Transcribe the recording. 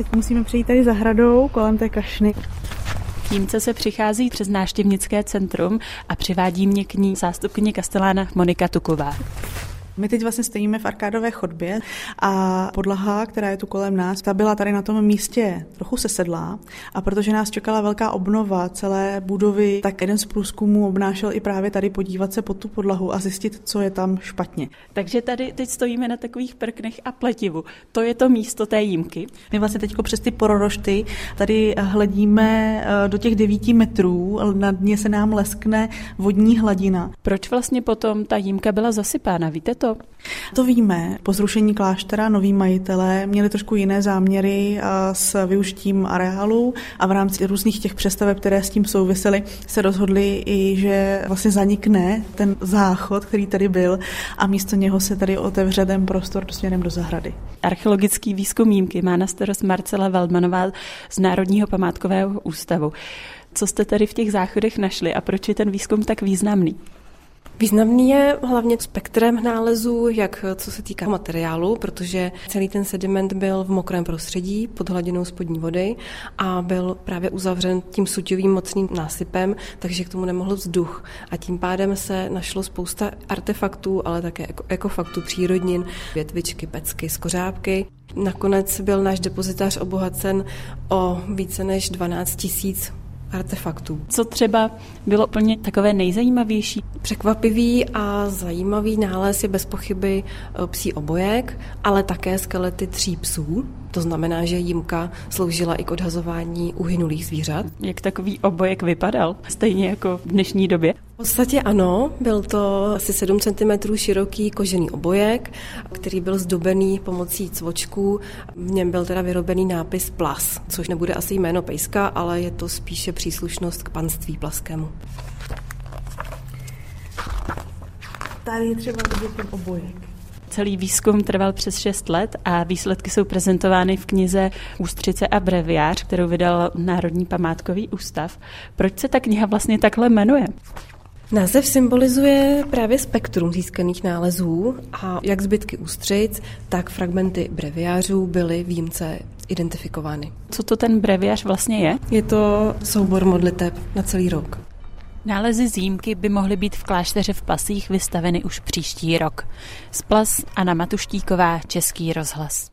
Teď musíme přejít tady zahradou kolem té kašny. Tímce se přichází přes náštěvnické centrum a přivádí mě k ní zástupkyně Kastelána Monika Tuková. My teď vlastně stojíme v arkádové chodbě a podlaha, která je tu kolem nás, ta byla tady na tom místě trochu sesedlá a protože nás čekala velká obnova celé budovy, tak jeden z průzkumů obnášel i právě tady podívat se pod tu podlahu a zjistit, co je tam špatně. Takže tady teď stojíme na takových prknech a pletivu. To je to místo té jímky. My vlastně teď přes ty pororošty tady hledíme eh, do těch devíti metrů, na dně se nám leskne vodní hladina. Proč vlastně potom ta jímka byla zasypána, víte to? To víme. Po zrušení kláštera noví majitelé měli trošku jiné záměry s využitím areálu a v rámci různých těch přestaveb, které s tím souvisely, se rozhodli i, že vlastně zanikne ten záchod, který tady byl a místo něho se tady otevře ten prostor směrem do zahrady. Archeologický výzkum jímky má na starost Marcela Waldmanová z Národního památkového ústavu. Co jste tady v těch záchodech našli a proč je ten výzkum tak významný? Významný je hlavně spektrem nálezů, jak co se týká materiálu, protože celý ten sediment byl v mokrém prostředí pod hladinou spodní vody a byl právě uzavřen tím suťovým mocným násypem, takže k tomu nemohl vzduch. A tím pádem se našlo spousta artefaktů, ale také ekofaktů přírodnin, větvičky, pecky, skořápky. Nakonec byl náš depozitář obohacen o více než 12 tisíc artefaktů. Co třeba bylo plně takové nejzajímavější? Překvapivý a zajímavý nález je bez pochyby e, psí obojek, ale také skelety tří psů. To znamená, že jímka sloužila i k odhazování uhynulých zvířat. Jak takový obojek vypadal? Stejně jako v dnešní době? V podstatě ano, byl to asi 7 cm široký kožený obojek, který byl zdobený pomocí cvočků. V něm byl teda vyrobený nápis Plas, což nebude asi jméno pejska, ale je to spíše příslušnost k panství plaskému. Tady je třeba vidět ten obojek. Celý výzkum trval přes 6 let a výsledky jsou prezentovány v knize Ústřice a breviář, kterou vydal Národní památkový ústav. Proč se ta kniha vlastně takhle jmenuje? Název symbolizuje právě spektrum získaných nálezů a jak zbytky ústřic, tak fragmenty breviářů byly výjimce identifikovány. Co to ten breviář vlastně je? Je to soubor modliteb na celý rok. Nálezy zímky by mohly být v klášteře v Plasích vystaveny už příští rok. Z Plas Anna Matuštíková, Český rozhlas.